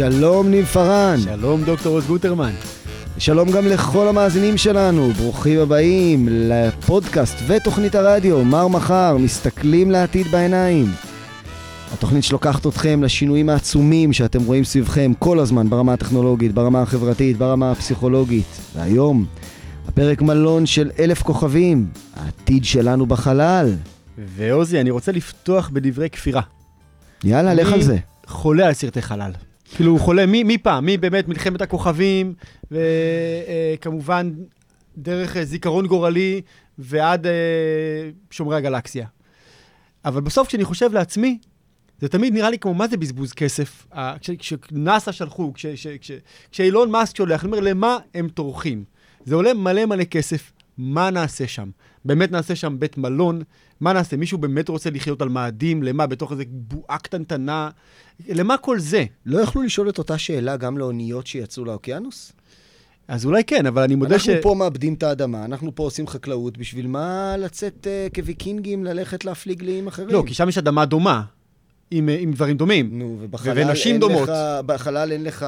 שלום ניב פארן. שלום דוקטור עוז גוטרמן. שלום גם לכל המאזינים שלנו, ברוכים הבאים לפודקאסט ותוכנית הרדיו, מר מחר, מסתכלים לעתיד בעיניים. התוכנית שלוקחת אתכם לשינויים העצומים שאתם רואים סביבכם כל הזמן ברמה הטכנולוגית, ברמה החברתית, ברמה הפסיכולוגית. והיום, הפרק מלון של אלף כוכבים, העתיד שלנו בחלל. ועוזי, אני רוצה לפתוח בדברי כפירה. יאללה, לך על זה. חולה על סרטי חלל. כאילו, הוא חולה מי, מי פעם, מי באמת מלחמת הכוכבים, וכמובן דרך אה, זיכרון גורלי ועד אה, שומרי הגלקסיה. אבל בסוף, כשאני חושב לעצמי, זה תמיד נראה לי כמו, מה זה בזבוז כסף? כשנאסא שלחו, כשאילון מאסק שולח, אני אומר, למה הם טורחים? זה עולה מלא מלא כסף, מה נעשה שם? באמת נעשה שם בית מלון? מה נעשה? מישהו באמת רוצה לחיות על מאדים? למה? בתוך איזה בועה קטנטנה? למה כל זה? לא יכלו לשאול את אותה שאלה גם לאוניות שיצאו לאוקיינוס? אז אולי כן, אבל אני מודה אנחנו ש... אנחנו פה מאבדים את האדמה, אנחנו פה עושים חקלאות, בשביל מה לצאת uh, כוויקינגים ללכת להפליג לאיים אחרים? לא, כי שם יש אדמה דומה. עם, אה, עם דברים דומים. נו, ובחלל ונשים דומות. לך, בחלל אין לך,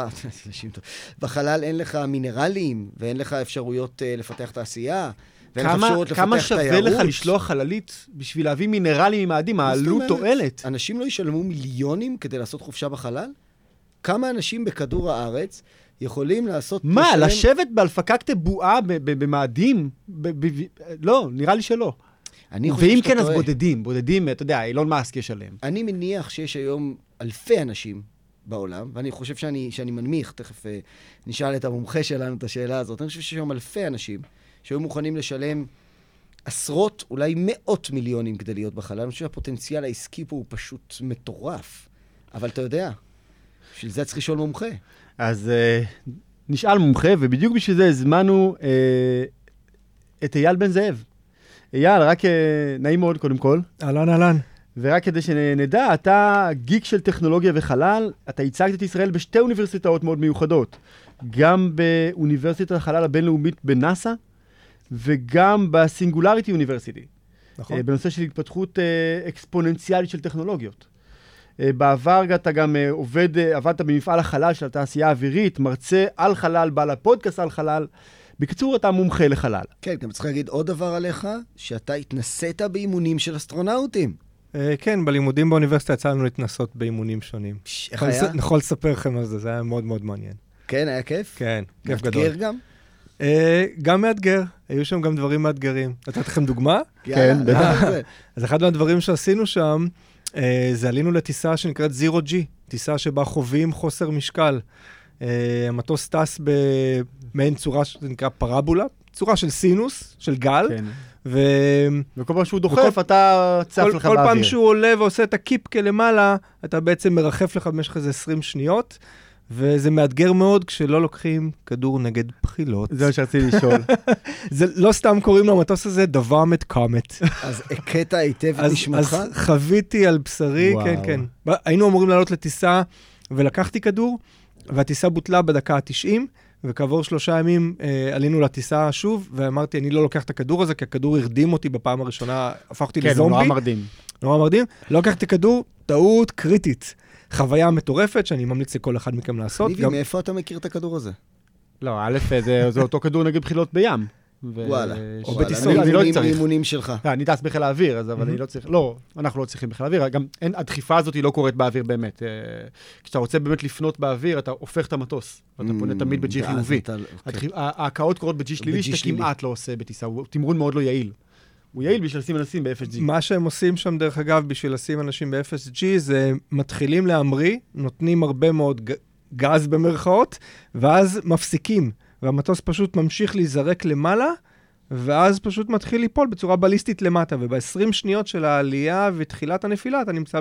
בחלל אין לך מינרלים, ואין לך אפשרויות uh, לפתח תעשייה. כמה, כמה שווה תיירות. לך לשלוח חללית בשביל להביא מינרלים ממאדים? העלות תועלת. אנשים לא ישלמו מיליונים כדי לעשות חופשה בחלל? כמה אנשים בכדור הארץ יכולים לעשות... מה, לשלם... לשבת בהלפקת בועה במאדים? לא, נראה לי שלא. אני חושב ואם כן, אז. בודדים, בודדים, אתה יודע, אילון מאסק ישלם. אני מניח שיש היום אלפי אנשים בעולם, ואני חושב שאני, שאני מנמיך, תכף אה, נשאל את המומחה שלנו את השאלה הזאת, אני חושב שיש היום אלפי אנשים שהיו מוכנים לשלם עשרות, אולי מאות מיליונים כדי להיות בחלל. אני חושב שהפוטנציאל העסקי פה הוא פשוט מטורף. אבל אתה יודע, בשביל זה צריך לשאול מומחה. אז אה, נשאל מומחה, ובדיוק בשביל זה הזמנו אה, את אייל בן זאב. אייל, רק אה, נעים מאוד קודם כל. אהלן, אהלן. ורק כדי שנדע, אתה גיק של טכנולוגיה וחלל, אתה הצגת את ישראל בשתי אוניברסיטאות מאוד מיוחדות. גם באוניברסיטת החלל הבינלאומית בנאסא, וגם בסינגולריטי אוניברסיטי. נכון. אה, בנושא של התפתחות אה, אקספוננציאלית של טכנולוגיות. בעבר אתה גם עובד, עבדת במפעל החלל של התעשייה האווירית, מרצה על חלל, בעל הפודקאסט על חלל. בקיצור, אתה מומחה לחלל. כן, גם צריך להגיד עוד דבר עליך, שאתה התנסית באימונים של אסטרונאוטים. אה, כן, בלימודים באוניברסיטה יצא לנו להתנסות באימונים שונים. איך היה? אני יכול לספר לכם על זה, זה היה מאוד מאוד מעניין. כן, היה כיף? כן, כיף גדול. מאתגר גם? אה, גם מאתגר, היו שם גם דברים מאתגרים. נתתי לכם דוגמה? כן, בטח. אז אחד מהדברים שעשינו שם, אה, זה עלינו לטיסה שנקראת Zero G, טיסה שבה חווים חוסר משקל. המטוס טס במעין צורה שזה נקרא פרבולה, צורה של סינוס, של גל. כן. ו... וכל פעם שהוא דוחף, וכל... אתה צף לך כל באוויר. כל פעם שהוא עולה ועושה את הקיפ כלמעלה, אתה בעצם מרחף לך במשך איזה 20 שניות. וזה מאתגר מאוד כשלא לוקחים כדור נגד בחילות. זה מה שרציתי לשאול. זה לא סתם קוראים למטוס הזה דוואמת קאמט. אז הכית היטב את נשמתך? אז חוויתי על בשרי, כן, כן. היינו אמורים לעלות לטיסה, ולקחתי כדור, והטיסה בוטלה בדקה ה-90, וכעבור שלושה ימים אה, עלינו לטיסה שוב, ואמרתי, אני לא לוקח את הכדור הזה, כי הכדור הרדים אותי בפעם הראשונה, הפך אותי כן, לזומבי. כן, נורא מרדים. נורא מרדים. לא לקחתי את הכדור, טעות קריטית. חוויה מטורפת שאני ממליץ לכל אחד מכם לעשות. ניבי, גם... מאיפה אתה מכיר את הכדור הזה? לא, א', זה, זה אותו כדור נגד בחילות בים. וואלה, או בטיסות, אני לא צריך. אימונים שלך. לא, אני טס בחיל האוויר, אז אבל אני לא צריך, לא, אנחנו לא צריכים בחיל האוויר, גם הדחיפה הזאת היא לא קורית באוויר באמת. אה, כשאתה רוצה באמת לפנות באוויר, אתה הופך את המטוס, ואתה פונה תמיד ב-G חיובי. אוקיי. ההקאות קורות ב-G שלילי, שאתה כמעט לא עושה בטיסה, הוא תמרון מאוד לא יעיל. הוא יעיל בשביל לשים אנשים ב-FSG. מה שהם עושים שם, דרך אגב, בשביל לשים אנשים ב-FSG, זה מתחילים להמריא, נותנים הרבה מאוד גז במרכאות, ואז מפסיקים. והמטוס פשוט ממשיך להיזרק למעלה, ואז פשוט מתחיל ליפול בצורה בליסטית למטה. וב-20 שניות של העלייה ותחילת הנפילה אתה נמצא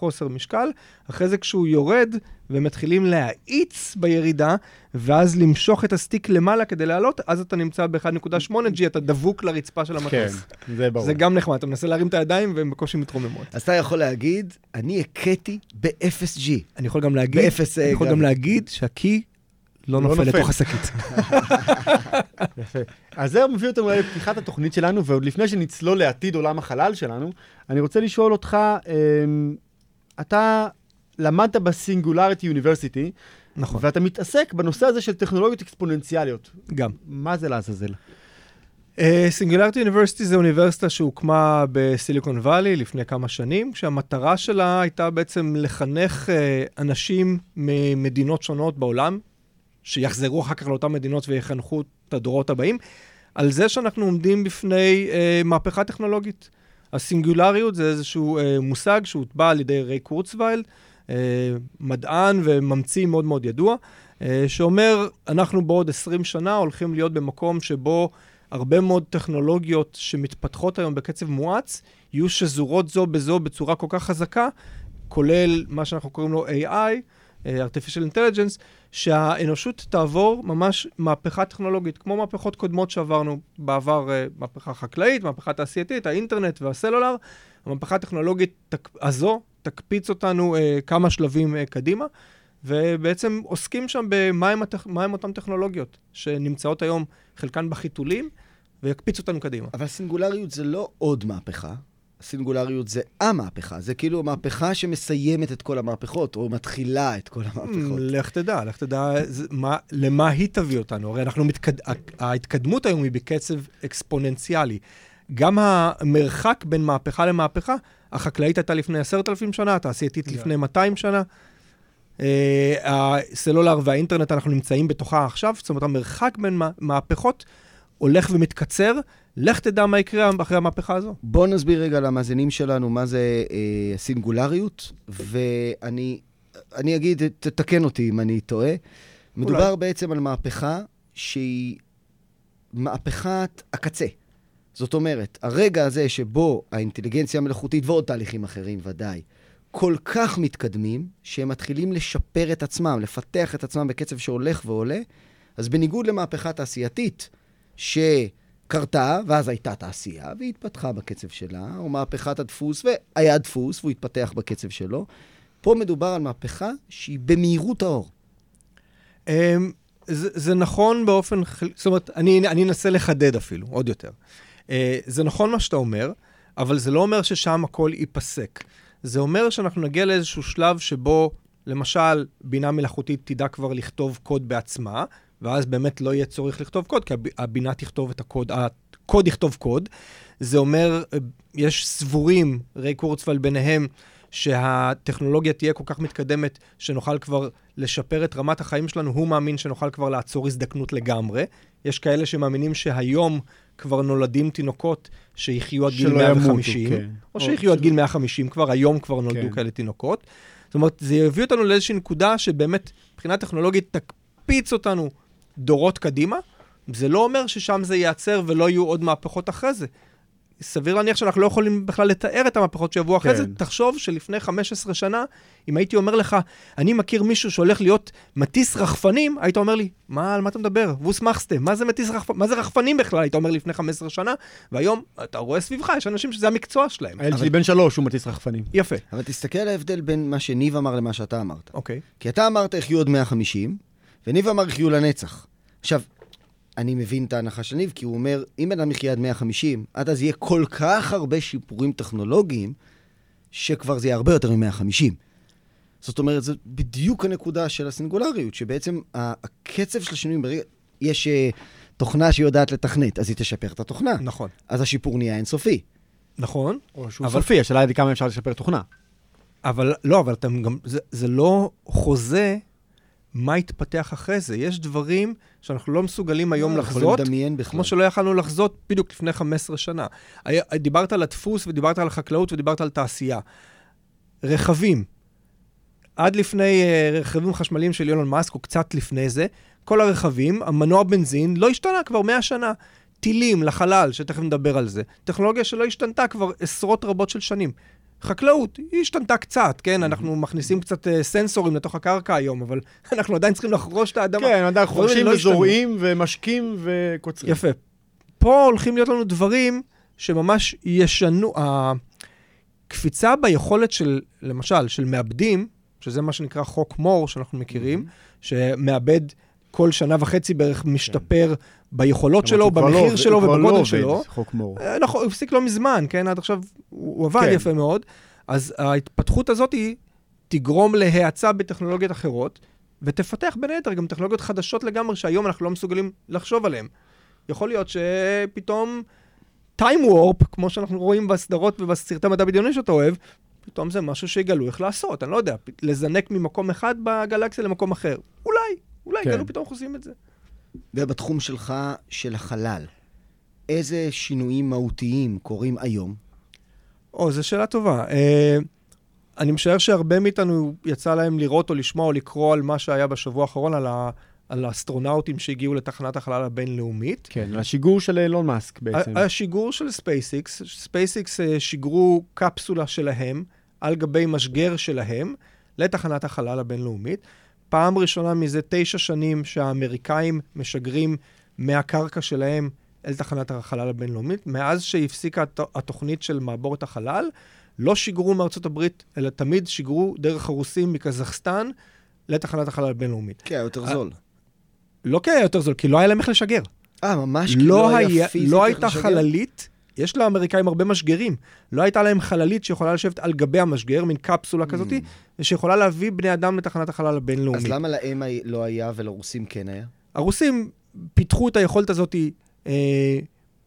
בחוסר משקל. אחרי זה כשהוא יורד ומתחילים להאיץ בירידה, ואז למשוך את הסטיק למעלה כדי לעלות, אז אתה נמצא ב-1.8G, אתה דבוק לרצפה של המטוס. כן, זה ברור. זה גם נחמד, אתה מנסה להרים את הידיים והן בקושי מתרוממות. אז אתה יכול להגיד, אני הכיתי ב-FSG. אני יכול גם להגיד, ב-FS אני יכול גם להגיד שהקי לא, לא נופל לתוך השקית. יפה. אז זה מביא אותנו לפתיחת התוכנית שלנו, ועוד לפני שנצלול לעתיד עולם החלל שלנו, אני רוצה לשאול אותך, אמ, אתה למדת בסינגולריטי יוניברסיטי, נכון. ואתה מתעסק בנושא הזה של טכנולוגיות אקספוננציאליות. גם. מה זה לעזאזל? סינגולריטי uh, אוניברסיטי זה אוניברסיטה שהוקמה בסיליקון וואלי לפני כמה שנים, שהמטרה שלה הייתה בעצם לחנך uh, אנשים ממדינות שונות בעולם, שיחזרו אחר כך לאותן מדינות ויחנכו את הדורות הבאים, על זה שאנחנו עומדים בפני uh, מהפכה טכנולוגית. הסינגולריות זה איזשהו uh, מושג שהוטבע על ידי ריי קורצווייל, uh, מדען וממציא מאוד מאוד ידוע, uh, שאומר, אנחנו בעוד 20 שנה הולכים להיות במקום שבו הרבה מאוד טכנולוגיות שמתפתחות היום בקצב מואץ, יהיו שזורות זו בזו בצורה כל כך חזקה, כולל מה שאנחנו קוראים לו AI, artificial intelligence, שהאנושות תעבור ממש מהפכה טכנולוגית, כמו מהפכות קודמות שעברנו בעבר, מהפכה חקלאית, מהפכה תעשייתית, האינטרנט והסלולר, המהפכה הטכנולוגית תק... הזו תקפיץ אותנו uh, כמה שלבים uh, קדימה, ובעצם עוסקים שם במהם הטכ... אותן טכנולוגיות שנמצאות היום, חלקן בחיתולים, ויקפיצו אותנו קדימה. אבל סינגולריות זה לא עוד מהפכה, סינגולריות זה המהפכה, זה כאילו מהפכה שמסיימת את כל המהפכות, או מתחילה את כל המהפכות. לך תדע, לך תדע מה, למה היא תביא אותנו. הרי אנחנו מתקד... ההתקדמות היום היא בקצב אקספוננציאלי. גם המרחק בין מהפכה למהפכה, החקלאית הייתה לפני עשרת אלפים שנה, התעשייתית yeah. לפני 200 שנה. Uh, הסלולר והאינטרנט, אנחנו נמצאים בתוכה עכשיו, זאת אומרת, המרחק בין מהפכות הולך ומתקצר. לך תדע מה יקרה אחרי המהפכה הזו. בוא נסביר רגע למאזינים שלנו מה זה אה, סינגולריות, ואני אני אגיד, תתקן אותי אם אני טועה. מדובר אולי. בעצם על מהפכה שהיא מהפכת הקצה. זאת אומרת, הרגע הזה שבו האינטליגנציה המלאכותית ועוד תהליכים אחרים ודאי, כל כך מתקדמים, שהם מתחילים לשפר את עצמם, לפתח את עצמם בקצב שהולך ועולה, אז בניגוד למהפכה תעשייתית, שקרתה, ואז הייתה תעשייה, והיא התפתחה בקצב שלה, או מהפכת הדפוס, והיה דפוס, והוא התפתח בקצב שלו, פה מדובר על מהפכה שהיא במהירות האור. אמ, זה, זה נכון באופן, זאת אומרת, אני, אני אנסה לחדד אפילו, עוד יותר. אה, זה נכון מה שאתה אומר, אבל זה לא אומר ששם הכל ייפסק. זה אומר שאנחנו נגיע לאיזשהו שלב שבו, למשל, בינה מלאכותית תדע כבר לכתוב קוד בעצמה, ואז באמת לא יהיה צורך לכתוב קוד, כי הבינה תכתוב את הקוד, הקוד יכתוב קוד. זה אומר, יש סבורים, ריי קורצפל ביניהם, שהטכנולוגיה תהיה כל כך מתקדמת, שנוכל כבר לשפר את רמת החיים שלנו, הוא מאמין שנוכל כבר לעצור הזדקנות לגמרי. יש כאלה שמאמינים שהיום כבר נולדים תינוקות שיחיו עד גיל 150, ימותו, כן. או שיחיו עד גיל 150 כבר, היום כבר נולדו כן. כאלה תינוקות. זאת אומרת, זה יביא אותנו לאיזושהי נקודה שבאמת, מבחינה טכנולוגית, תקפיץ אותנו דורות קדימה. זה לא אומר ששם זה ייעצר ולא יהיו עוד מהפכות אחרי זה. סביר להניח שאנחנו לא יכולים בכלל לתאר את המהפכות שיבואו אחרי זה. כן. תחשוב שלפני 15 שנה, אם הייתי אומר לך, אני מכיר מישהו שהולך להיות מטיס רחפנים, היית אומר לי, מה, על מה אתה מדבר? ווס מחסטה, מה זה מטיס רחפנים? מה זה רחפנים בכלל? היית אומר לפני 15 שנה, והיום אתה רואה סביבך, יש אנשים שזה המקצוע שלהם. הילד שלי בן שלוש, הוא מטיס רחפנים. יפה. אבל תסתכל על ההבדל בין מה שניב אמר למה שאתה אמרת. אוקיי. כי אתה אמרת יחיו עוד 150, וניב אמר יחיו לנצח. עכשיו, אני מבין את ההנחה של ניב, כי הוא אומר, אם בן אדם יחיה עד 150, עד אז יהיה כל כך הרבה שיפורים טכנולוגיים, שכבר זה יהיה הרבה יותר מ-150. זאת אומרת, זו בדיוק הנקודה של הסינגולריות, שבעצם הקצב של השינויים, ברגע, יש uh, תוכנה שיודעת לתכנת, אז היא תשפר את התוכנה. נכון. אז השיפור נהיה אינסופי. נכון. או שהוא אבל... סופי, השאלה היא כמה אפשר לשפר תוכנה. אבל לא, אבל אתם גם, זה, זה לא חוזה מה יתפתח אחרי זה. יש דברים שאנחנו לא מסוגלים היום לא, לחזות, כמו שלא יכלנו לחזות בדיוק לפני 15 שנה. דיברת על הדפוס ודיברת על החקלאות ודיברת על תעשייה. רכבים, עד לפני uh, רכבים חשמליים של אילון מאסק, או קצת לפני זה, כל הרכבים, המנוע בנזין לא השתנה כבר 100 שנה. טילים לחלל, שתכף נדבר על זה. טכנולוגיה שלא השתנתה כבר עשרות רבות של שנים. חקלאות, היא השתנתה קצת, כן? אנחנו מכניסים קצת uh, סנסורים לתוך הקרקע היום, אבל אנחנו עדיין צריכים לחרוש את האדמה. כן, עדיין חורשים לא וזורעים ומשקים וקוצרים. יפה. פה הולכים להיות לנו דברים שממש ישנו. הקפיצה ביכולת של, למשל, של מעבדים, שזה מה שנקרא חוק מור שאנחנו מכירים, שמעבד כל שנה וחצי בערך משתפר כן. ביכולות שלו, במחיר לא, שלו ובגודל לא שלו. חוק מור. אה, נכון, הוא הפסיק לא מזמן, כן? עד עכשיו הוא עבד כן. יפה מאוד. אז ההתפתחות הזאת היא תגרום להאצה בטכנולוגיות אחרות, ותפתח בין היתר גם טכנולוגיות חדשות לגמרי, שהיום אנחנו לא מסוגלים לחשוב עליהן. יכול להיות שפתאום time warp, כמו שאנחנו רואים בסדרות ובסרטי מדע בדיוני שאתה אוהב, פתאום זה משהו שיגלו איך לעשות, אני לא יודע, לזנק ממקום אחד בגלקסיה למקום אחר. אולי, אולי כן. יגלו פתאום עושים את זה. ובתחום שלך, של החלל, איזה שינויים מהותיים קורים היום? או, זו שאלה טובה. אה, אני משער שהרבה מאיתנו יצא להם לראות או לשמוע או לקרוא על מה שהיה בשבוע האחרון, על, ה, על האסטרונאוטים שהגיעו לתחנת החלל הבינלאומית. כן, השיגור של אילון מאסק בעצם. השיגור של SpaceX, SpaceX אה, שיגרו קפסולה שלהם על גבי משגר שלהם לתחנת החלל הבינלאומית. פעם ראשונה מזה תשע שנים שהאמריקאים משגרים מהקרקע שלהם אל תחנת החלל הבינלאומית. מאז שהפסיקה הת- התוכנית של מעבורת החלל, לא שיגרו מארצות הברית, אלא תמיד שיגרו דרך הרוסים מקזחסטן לתחנת החלל הבינלאומית. כן, יותר אה, זול. לא כי היה יותר זול, כי לא היה להם איך לשגר. אה, ממש כי לא, לא היה היה, פיזית לא הייתה לשגר? חללית, יש לאמריקאים הרבה משגרים. לא הייתה להם חללית שיכולה לשבת על גבי המשגר, מין קפסולה כזאתי, שיכולה להביא בני אדם לתחנת החלל הבינלאומית. Mm. אז למה להם לא היה ולרוסים כן היה? הרוסים פיתחו את היכולת הזאת אה,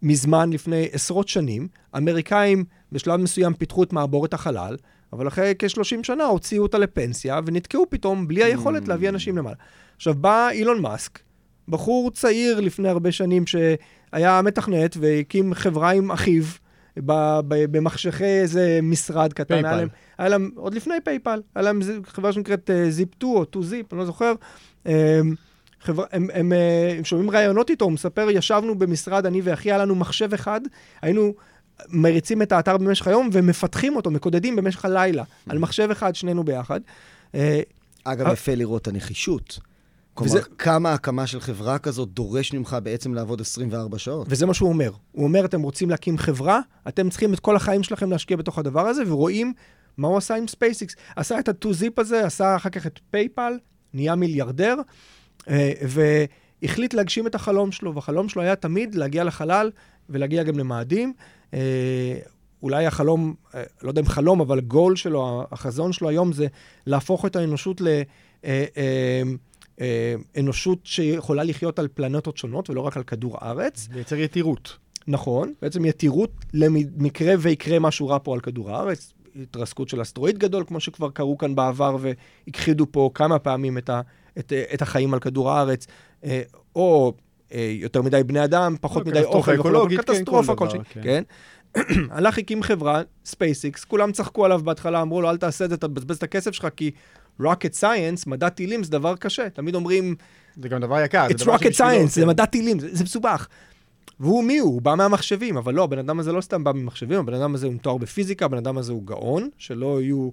מזמן, לפני עשרות שנים. האמריקאים בשלב מסוים פיתחו את מעבורת החלל, אבל אחרי כ-30 שנה הוציאו אותה לפנסיה, ונתקעו פתאום בלי היכולת להביא אנשים למעלה. עכשיו, בא אילון מאסק, בחור צעיר לפני הרבה שנים שהיה מתכנת והקים חברה עם אחיו ב- ב- במחשכי איזה משרד קטן. PayPal. היה להם, היה להם, עוד לפני PayPal, היה להם חברה שנקראת Zip 2 או 2 Zip, אני לא זוכר. אה, חברה, הם, הם, אה, הם שומעים ראיונות איתו, הוא מספר, ישבנו במשרד, אני ואחי, היה לנו מחשב אחד, היינו מריצים את האתר במשך היום ומפתחים אותו, מקודדים במשך הלילה, על מחשב אחד, שנינו ביחד. אה, אגב, אה. יפה לראות את הנחישות. כלומר, וזה- כמה הקמה של חברה כזאת דורש ממך בעצם לעבוד 24 שעות. וזה מה שהוא אומר. הוא אומר, אתם רוצים להקים חברה, אתם צריכים את כל החיים שלכם להשקיע בתוך הדבר הזה, ורואים מה הוא עשה עם SpaceX. עשה את ה-2-Zip הזה, עשה אחר כך את PayPal, נהיה מיליארדר, אה, והחליט להגשים את החלום שלו, והחלום שלו היה תמיד להגיע לחלל ולהגיע גם למאדים. אה, אולי החלום, אה, לא יודע אם חלום, אבל הגול שלו, החזון שלו היום זה להפוך את האנושות ל... אה, אה, אנושות שיכולה לחיות על פלנטות שונות ולא רק על כדור הארץ. לייצר יתירות. נכון, בעצם יתירות למקרה ויקרה משהו רע פה על כדור הארץ, התרסקות של אסטרואיד גדול, כמו שכבר קרו כאן בעבר והכחידו פה כמה פעמים את, ה, את, את החיים על כדור הארץ, אה, או אה, יותר מדי בני אדם, פחות מדי אוכל, אקולוגית, כן, קטסטרופה כלשהי, כן. כן. הלך, הקים חברה, SpaceX, כולם צחקו עליו בהתחלה, אמרו לו, אל תעשה את זה, תבזבז את הכסף שלך, כי rocket science, מדע טילים, זה דבר קשה. תמיד אומרים, זה גם דבר יקר. It's rocket science, זה כן. מדע טילים, זה, זה מסובך. והוא מי הוא? הוא בא מהמחשבים, אבל לא, הבן אדם הזה לא סתם בא ממחשבים, הבן אדם הזה הוא עם תואר בפיזיקה, הבן אדם הזה הוא גאון, שלא יהיו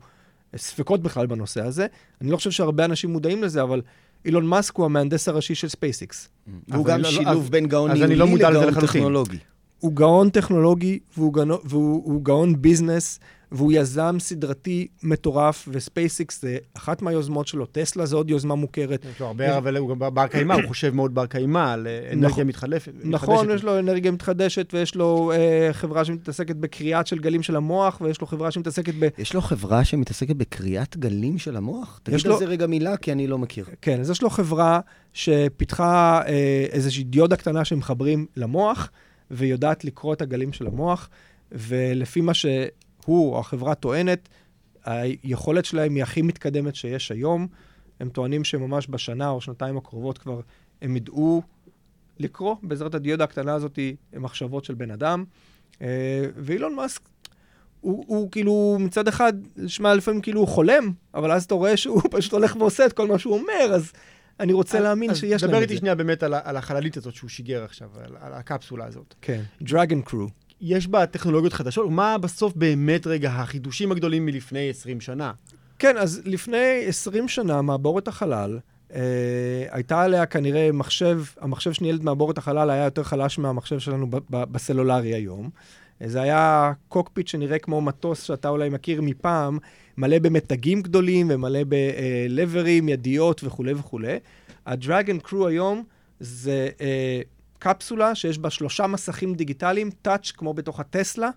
ספקות בכלל בנושא הזה. אני לא חושב שהרבה אנשים מודעים לזה, אבל אילון מאסק הוא המהנדס הראשי של SpaceX. והוא אז גם אני לא- שילוב אז- בין גאון אז אני ניהולי לא מודע לזה לגאון. טכנולוגי. הוא גאון טכנולוגי והוא, גאון, והוא הוא גאון business, והוא יזם סדרתי מטורף, ו SpaceX זה אחת מהיוזמות שלו, Tesla זה עוד יוזמה מוכרת. יש לו הרבה, אבל הוא גם בר קיימא, הוא חושב מאוד בר קיימא על אה, אנרגיה נכון. מתחלפת. נכון. יש לו אנרגיה מתחדשת, ויש לו אה, חברה שמתעסקת בקריאת של גלים של המוח, ויש לו חברה שמתעסקת ב... יש לו חברה שמתעסקת בקריאת גלים של המוח? תגיד לו- על זה רגע מילה, כי אני לא מכיר. כן, אז יש לו חברה שפיתחה אה, איזושהי דיודה קטנה שמחברים למוח, ויודעת לקרוא את הגלים של המוח, ולפי מה שהוא או החברה טוענת, היכולת שלהם היא הכי מתקדמת שיש היום. הם טוענים שממש בשנה או שנתיים הקרובות כבר הם ידעו לקרוא בעזרת הדיודה הקטנה הזאת מחשבות של בן אדם. אה, ואילון מאסק, הוא, הוא כאילו מצד אחד נשמע לפעמים כאילו הוא חולם, אבל אז אתה רואה שהוא פשוט הולך ועושה את כל מה שהוא אומר, אז אני רוצה להאמין שיש אז להם דבר את איתי זה. שנייה באמת על על החללית הזאת שהוא שיגר עכשיו, על- על הקפסולה הזאת. כן, דרגן קרו. יש בה טכנולוגיות חדשות, מה בסוף באמת רגע החידושים הגדולים מלפני 20 שנה? כן, אז לפני 20 שנה, מעבורת החלל, אה, הייתה עליה כנראה מחשב, המחשב שניהל את מעבורת החלל היה יותר חלש מהמחשב שלנו ב- ב- בסלולרי היום. אה, זה היה קוקפיט שנראה כמו מטוס שאתה אולי מכיר מפעם, מלא במתגים גדולים ומלא בלברים, ידיות וכולי וכולי. הדרגן קרו היום זה אה, קפסולה שיש בה שלושה מסכים דיגיטליים, טאץ' כמו בתוך הטסלה.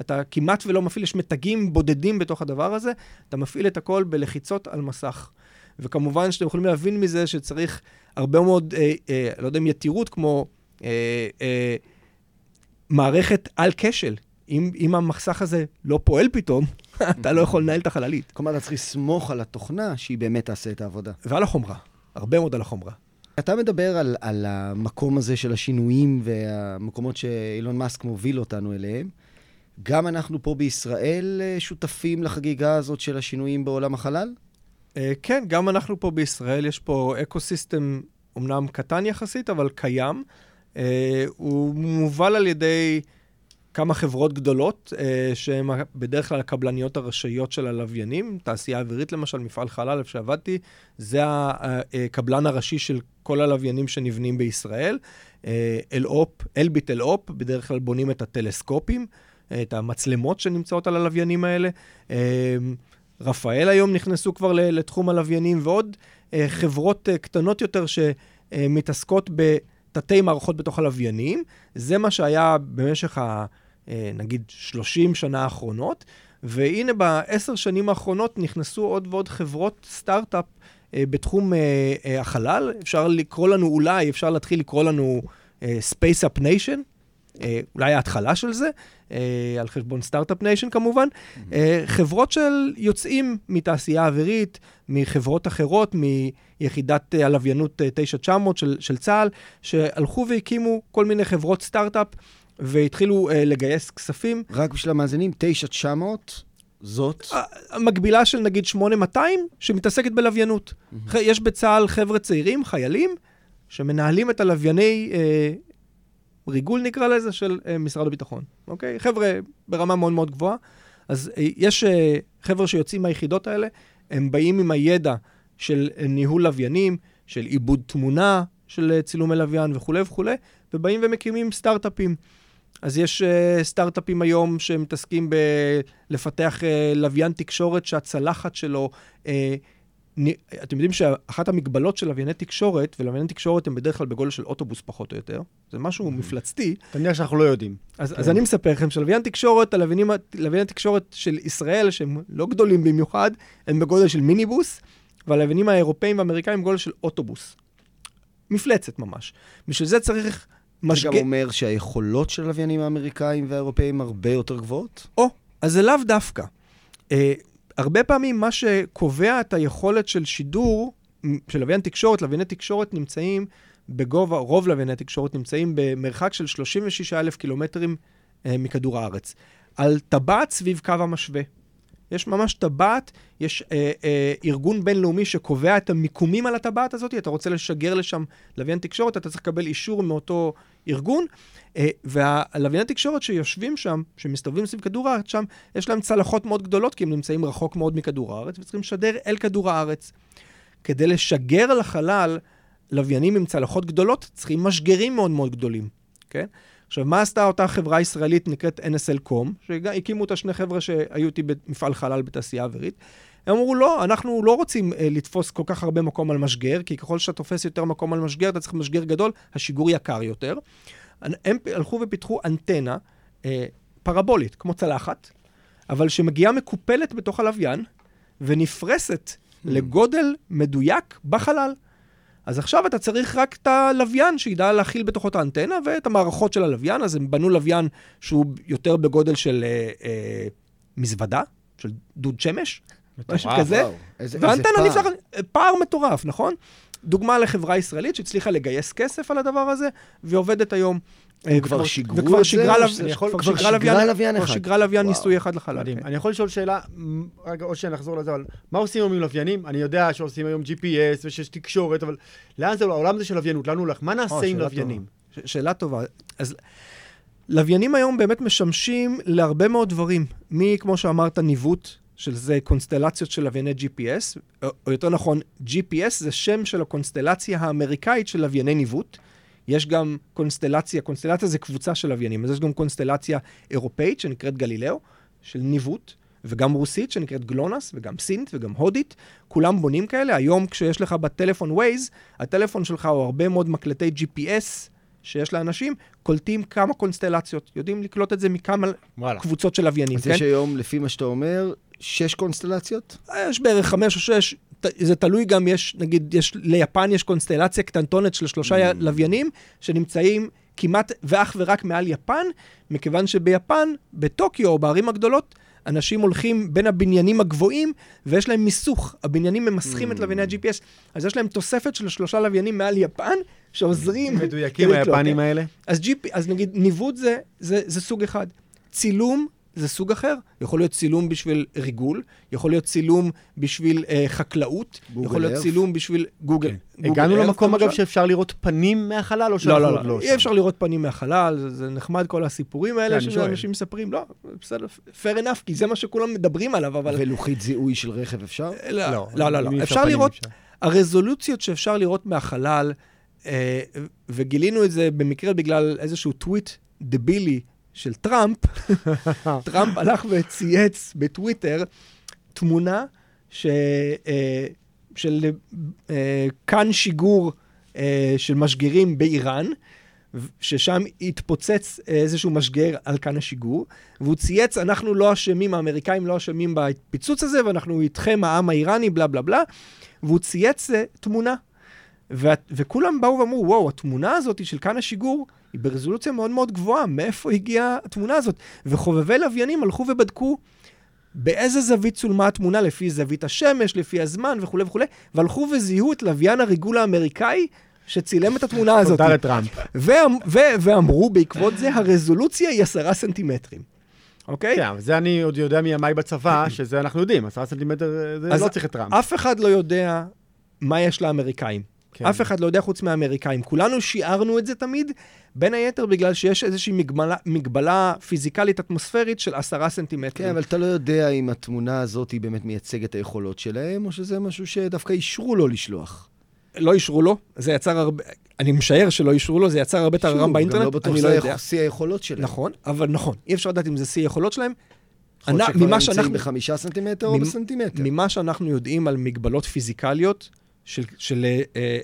אתה כמעט ולא מפעיל, יש מתגים בודדים בתוך הדבר הזה, אתה מפעיל את הכל בלחיצות על מסך. וכמובן שאתם יכולים להבין מזה שצריך הרבה מאוד, אה, אה, לא יודע אם יתירות, כמו אה, אה, מערכת אל כשל. אם, אם המחשב הזה לא פועל פתאום, אתה לא יכול לנהל את החללית. כלומר, אתה צריך לסמוך על התוכנה שהיא באמת תעשה את העבודה. ועל החומרה, הרבה מאוד על החומרה. אתה מדבר על, על המקום הזה של השינויים והמקומות שאילון מאסק מוביל אותנו אליהם. גם אנחנו פה בישראל אה, שותפים לחגיגה הזאת של השינויים בעולם החלל? אה, כן, גם אנחנו פה בישראל, יש פה ecosystem אמנם קטן יחסית, אבל קיים. אה, הוא מובל על ידי כמה חברות גדולות, שהן בדרך כלל הקבלניות הראשיות של הלוויינים. תעשייה אווירית למשל, מפעל חלל, איפה שעבדתי, זה הקבלן הראשי של כל הלוויינים שנבנים בישראל. אלאופ, אלביט אלאופ, בדרך כלל בונים את הטלסקופים. את המצלמות שנמצאות על הלוויינים האלה. אה, רפאל היום נכנסו כבר לתחום הלוויינים, ועוד אה, חברות אה, קטנות יותר שמתעסקות בתתי מערכות בתוך הלוויינים. זה מה שהיה במשך ה... נגיד 30 שנה האחרונות, והנה בעשר שנים האחרונות נכנסו עוד ועוד חברות סטארט-אפ בתחום החלל. אפשר לקרוא לנו, אולי אפשר להתחיל לקרוא לנו Space Up Nation, אה, אולי ההתחלה של זה, אה, על חשבון Start-Up Nation כמובן, mm-hmm. חברות של יוצאים מתעשייה אווירית, מחברות אחרות, מיחידת הלוויינות 9900 של, של צה"ל, שהלכו והקימו כל מיני חברות סטארט-אפ והתחילו לגייס כספים. רק בשביל המאזינים, 9900 זאת? המקבילה של נגיד 8200, שמתעסקת בלוויינות. Mm-hmm. יש בצה"ל חבר'ה צעירים, חיילים, שמנהלים את הלווייני אה, ריגול נקרא לזה, של uh, משרד הביטחון, אוקיי? חבר'ה ברמה מאוד מאוד גבוהה. אז uh, יש uh, חבר'ה שיוצאים מהיחידות האלה, הם באים עם הידע של uh, ניהול לוויינים, של עיבוד תמונה, של uh, צילומי לוויין וכולי וכולי, ובאים ומקימים סטארט-אפים. אז יש uh, סטארט-אפים היום שמתעסקים בלפתח uh, לוויין תקשורת שהצלחת שלו uh, אתם יודעים שאחת המגבלות של לווייני תקשורת, ולווייני תקשורת הם בדרך כלל בגודל של אוטובוס פחות או יותר, זה משהו מפלצתי. תניח שאנחנו לא יודעים. אז, כן. אז אני מספר לכם שלוויין תקשורת, הלווייני תקשורת של ישראל, שהם לא גדולים במיוחד, הם בגודל של מיניבוס, והלוויינים האירופאים והאמריקאים בגודל של אוטובוס. מפלצת ממש. בשביל זה צריך משגע... זה גם אומר שהיכולות של הלוויינים האמריקאים והאירופאים הרבה יותר גבוהות? או, אז זה לאו דווקא. אה, הרבה פעמים מה שקובע את היכולת של שידור, של לוויין תקשורת, לווייני תקשורת נמצאים בגובה, רוב לווייני תקשורת נמצאים במרחק של 36 אלף קילומטרים אה, מכדור הארץ. על טבעת סביב קו המשווה. יש ממש טבעת, יש אה, אה, ארגון בינלאומי שקובע את המיקומים על הטבעת הזאת, אתה רוצה לשגר לשם לוויין תקשורת, אתה צריך לקבל אישור מאותו ארגון, אה, והלווייני תקשורת שיושבים שם, שמסתובבים סביב כדור הארץ שם, יש להם צלחות מאוד גדולות, כי הם נמצאים רחוק מאוד מכדור הארץ, וצריכים לשדר אל כדור הארץ. כדי לשגר לחלל לוויינים עם צלחות גדולות, צריכים משגרים מאוד מאוד גדולים, כן? עכשיו, מה עשתה אותה חברה ישראלית נקראת NSL.com, שהקימו אותה שני חבר'ה שהיו איתי במפעל חלל בתעשייה אווירית? הם אמרו, לא, אנחנו לא רוצים אה, לתפוס כל כך הרבה מקום על משגר, כי ככל שאתה תופס יותר מקום על משגר, אתה צריך משגר גדול, השיגור יקר יותר. הם הלכו ופיתחו אנטנה אה, פרבולית, כמו צלחת, אבל שמגיעה מקופלת בתוך הלוויין, ונפרסת hmm. לגודל מדויק בחלל. אז עכשיו אתה צריך רק את הלוויין שידע להכיל בתוכו את האנטנה ואת המערכות של הלוויין, אז הם בנו לוויין שהוא יותר בגודל של אה, אה, מזוודה, של דוד שמש, משהו כזה, והאנטנה נפתחת, פער מטורף, נכון? דוגמה לחברה ישראלית שהצליחה לגייס כסף על הדבר הזה, ועובדת היום. אה, כבר שיגרו את זה? כבר שיגרה לוויין אחד. כבר שיגרה לוויין ניסוי אחד לחלל. מדהים. אני יכול לשאול שאלה, רגע, עוד שניה נחזור לזה, אבל מה עושים היום עם לוויינים? אני יודע שעושים היום GPS ושיש תקשורת, אבל לאן זה, העולם הזה של לוויינות, לאן הוא הולך? מה נעשה עם לוויינים? שאלה טובה. אז לוויינים היום באמת משמשים להרבה מאוד דברים. מי, כמו שאמרת, ניווט, של זה קונסטלציות של לווייני GPS, או, או יותר נכון, GPS זה שם של הקונסטלציה האמריקאית של לווייני ניווט. יש גם קונסטלציה, קונסטלציה זה קבוצה של לוויינים, אז יש גם קונסטלציה אירופאית שנקראת גלילאו, של ניווט, וגם רוסית שנקראת גלונס, וגם סינית וגם הודית, כולם בונים כאלה. היום כשיש לך בטלפון Waze, הטלפון שלך הוא הרבה מאוד מקלטי GPS שיש לאנשים, קולטים כמה קונסטלציות, יודעים לקלוט את זה מכמה וואלה. קבוצות של לוויינים, אז כן? יש היום, לפי מה שאתה אומר, שש קונסטלציות? יש בערך חמש או שש, זה תלוי גם, יש, נגיד, יש, ליפן יש קונסטלציה קטנטונת של שלושה Mm. לוויינים שנמצאים כמעט ואך ורק מעל יפן, מכיוון שביפן, בטוקיו או בערים הגדולות, אנשים הולכים בין הבניינים הגבוהים ויש להם מיסוך. הבניינים ממסכים Mm. את לווייני ה-GPS, אז יש להם תוספת של שלושה לוויינים מעל יפן שעוזרים. מדויקים היפנים? האלה. אז, GP, אז נגיד ניווט זה, זה, זה סוג אחד. צילום זה סוג אחר. יכול להיות צילום בשביל ריגול, יכול להיות צילום בשביל אה, חקלאות, יכול להיות Earth. צילום בשביל גוגל. גוגל הגענו למקום, אגב. שאפשר לראות פנים מהחלל, או לא, שאנחנו לא, עוד לא, לא אי? אפשר לראות פנים מהחלל, זה, זה נחמד כל הסיפורים כן, האלה שואל. שאנשים מספרים, לא, בסדר, fair enough, כי זה מה שכולם מדברים עליו, אבל... ולוחית זיהוי של רכב אפשר? לא, לא, לא, לא, לא. אפשר לראות, אפשר. הרזולוציות שאפשר לראות מהחלל, אה, וגילינו את זה במקרה בגלל איזשהו טוויט דבילי של טראמפ, טראמפ הלך וצייץ בטוויטר תמונה ש, אה, של אה, כאן שיגור אה, של משגרים באיראן, ששם התפוצץ איזשהו משגר על כאן השיגור, והוא צייץ, אנחנו לא אשמים, האמריקאים לא אשמים בפיצוץ הזה, ואנחנו איתכם, העם האיראני, בלה בלה בלה, והוא צייץ אה, תמונה. ו- וכולם באו ואמרו, וואו, התמונה הזאת של כאן השיגור היא ברזולוציה מאוד מאוד גבוהה, מאיפה הגיעה התמונה הזאת? וחובבי לוויינים הלכו ובדקו באיזה זווית צולמה התמונה, לפי זווית השמש, לפי הזמן וכולי וכולי, והלכו וזיהו את לוויין הריגול האמריקאי שצילם את התמונה הזאת. תודה לטראמפ. ואמרו בעקבות זה, הרזולוציה היא עשרה סנטימטרים. אוקיי? כן, אבל זה אני עוד יודע מימיי בצבא, שזה אנחנו יודעים, עשרה סנטימטר, זה לא צריך את טראמפ. אף אחד לא יודע מה יש לאמריקאים. כן. אף אחד לא יודע חוץ מהאמריקאים. כולנו שיערנו את זה תמיד, בין היתר בגלל שיש איזושהי מגבלה, מגבלה פיזיקלית אטמוספרית של עשרה סנטימטרים. כן, אבל אתה לא יודע אם התמונה הזאת היא באמת מייצגת את היכולות שלהם, או שזה משהו שדווקא אישרו לו לשלוח. לא אישרו לו, זה יצר הרבה, אני משער שלא אישרו לו, זה יצר הרבה טררם באינטרנט, גם לא בטוח אני לא שזה יודע. שיא היכולות שלהם. נכון, אבל נכון, אי אפשר לדעת אם זה שיא היכולות שלהם. יכול להיות שכבר נמצאים בחמישה סנטימטר או בסנטימטר. ממה שאנחנו יודעים על מגבלות פיזיקליות, של, של אה,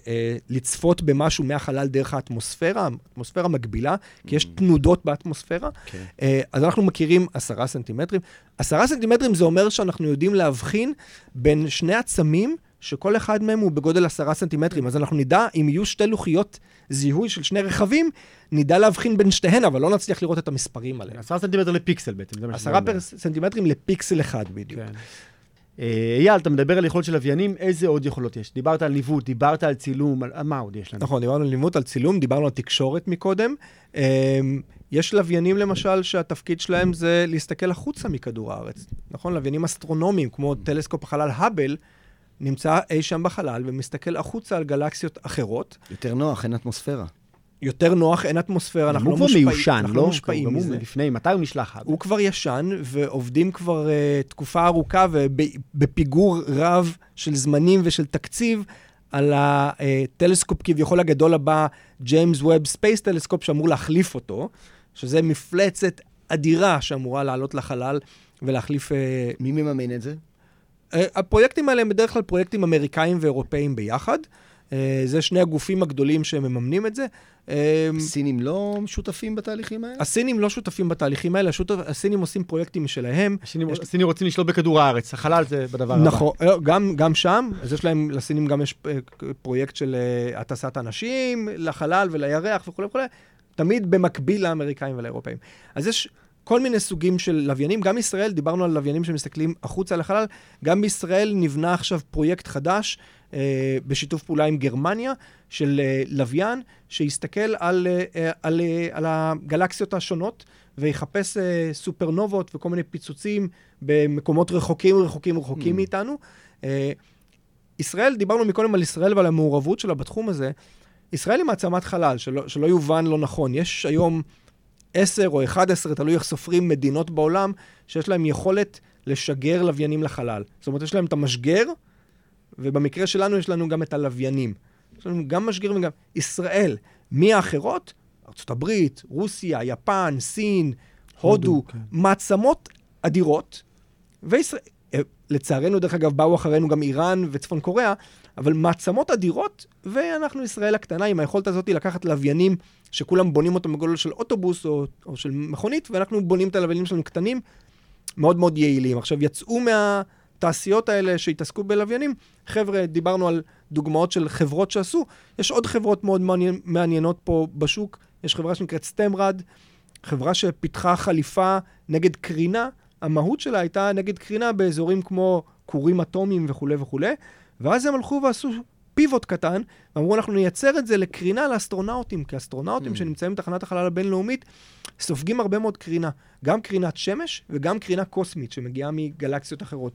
אה, לצפות במשהו מהחלל דרך האטמוספירה, האטמוספירה מגבילה, כי יש תנודות באטמוספירה, כן. אה, אז אנחנו מכירים עשרה סנטימטרים. עשרה סנטימטרים זה אומר שאנחנו יודעים להבחין בין שני עצמים, שכל אחד מהם הוא בגודל עשרה סנטימטרים. אז אנחנו נדע, אם יהיו שתי לוחיות זיהוי של שני רכבים, נדע להבחין בין שתיהן, אבל לא נצליח לראות את המספרים עליהם. עשרה סנטימטר לפיקסל בעצם, זה מה שזה עשרה אומר. פר סנטימטרים לפיקסל אחד בדיוק. כן. אה, אייל, אתה מדבר על יכולות של לוויינים, איזה עוד יכולות יש? דיברת על ניווט, דיברת על צילום, על מה עוד יש לנו? נכון, דיברנו על ניווט, על צילום, דיברנו על תקשורת מקודם. אמ, יש לוויינים למשל שהתפקיד שלהם זה להסתכל החוצה מכדור הארץ. נכון? לוויינים אסטרונומיים, כמו טלסקופ החלל האבל, נמצא אי שם בחלל ומסתכל החוצה על גלקסיות אחרות. יותר נוח, אין אטמוספירה. יותר נוח, אין אטמוספירה, אנחנו לא הוא כבר מושפעים, מיושן, אנחנו לא? לא מושפעים מזה. לפני, מתי הוא נשלח? הוא כבר ישן, ועובדים כבר אה, תקופה ארוכה ובפיגור רב של זמנים ושל תקציב על הטלסקופ כביכול הגדול הבא, James Webb Space Telescope, שאמור להחליף אותו, שזה מפלצת אדירה שאמורה לעלות לחלל ולהחליף... אה, מי מממן את זה? אה, הפרויקטים האלה הם בדרך כלל פרויקטים אמריקאים ואירופאים ביחד. Uh, זה שני הגופים הגדולים שמממנים את זה. Uh, סינים לא שותפים בתהליכים האלה? הסינים לא שותפים בתהליכים האלה, השותף, הסינים עושים פרויקטים משלהם. הסינים- יש- הסינים רוצים לשלוט בכדור הארץ, החלל זה בדבר הבא. נכון, לא, גם, גם שם, אז יש להם, לסינים גם יש אה, פרויקט של אה, הטסת אנשים לחלל ולירח וכולי וכולי, תמיד במקביל לאמריקאים ולאירופאים. אז יש כל מיני סוגים של לוויינים, גם ישראל, דיברנו על לוויינים שמסתכלים החוצה לחלל, גם בישראל נבנה עכשיו פרויקט חדש אה, בשיתוף פעולה עם גרמניה, של אה, לוויין, שיסתכל על, אה, אה, על, אה, על הגלקסיות השונות. ויחפש אה, סופרנובות וכל מיני פיצוצים במקומות רחוקים רחוקים רחוקים Mm. מאיתנו. אה, ישראל, דיברנו מקודם על ישראל ועל המעורבות שלה בתחום הזה. ישראל היא מעצמת חלל, שלא, שלא יובן לא נכון. יש היום 10 או 11, תלוי איך סופרים, מדינות בעולם, שיש להם יכולת לשגר לוויינים לחלל. זאת אומרת, יש להם את המשגר, ובמקרה שלנו יש לנו גם את הלוויינים. יש לנו גם משגר וגם... ישראל, מי האחרות? ארה"ב, רוסיה, יפן, סין, הודו, הודו, כן. מעצמות אדירות, וישראל... אה, לצערנו, דרך אגב, באו אחרינו גם איראן וצפון קוריאה, אבל מעצמות אדירות, ואנחנו ישראל הקטנה עם היכולת הזאת לקחת לוויינים שכולם בונים אותם בגודל של אוטובוס או, או של מכונית, ואנחנו בונים את הלוויינים שלנו קטנים, מאוד מאוד יעילים. עכשיו, יצאו התעשיות האלה שהתעסקו בלוויינים, חבר'ה, דיברנו על דוגמאות של חברות שעשו, יש עוד חברות מאוד מעניין, מעניינות פה בשוק, יש חברה שנקראת סטמרד, חברה שפיתחה חליפה נגד קרינה, המהות שלה הייתה נגד קרינה באזורים כמו כורים אטומיים וכולי וכולי, ואז הם הלכו ועשו פיבוט קטן, ואמרו, אנחנו נייצר את זה לקרינה לאסטרונאוטים, כי אסטרונאוטים mm. שנמצאים בתחנת החלל הבינלאומית סופגים הרבה מאוד קרינה, גם קרינת שמש וגם קרינה קוסמית שמגיעה מגלקסיות אחרות.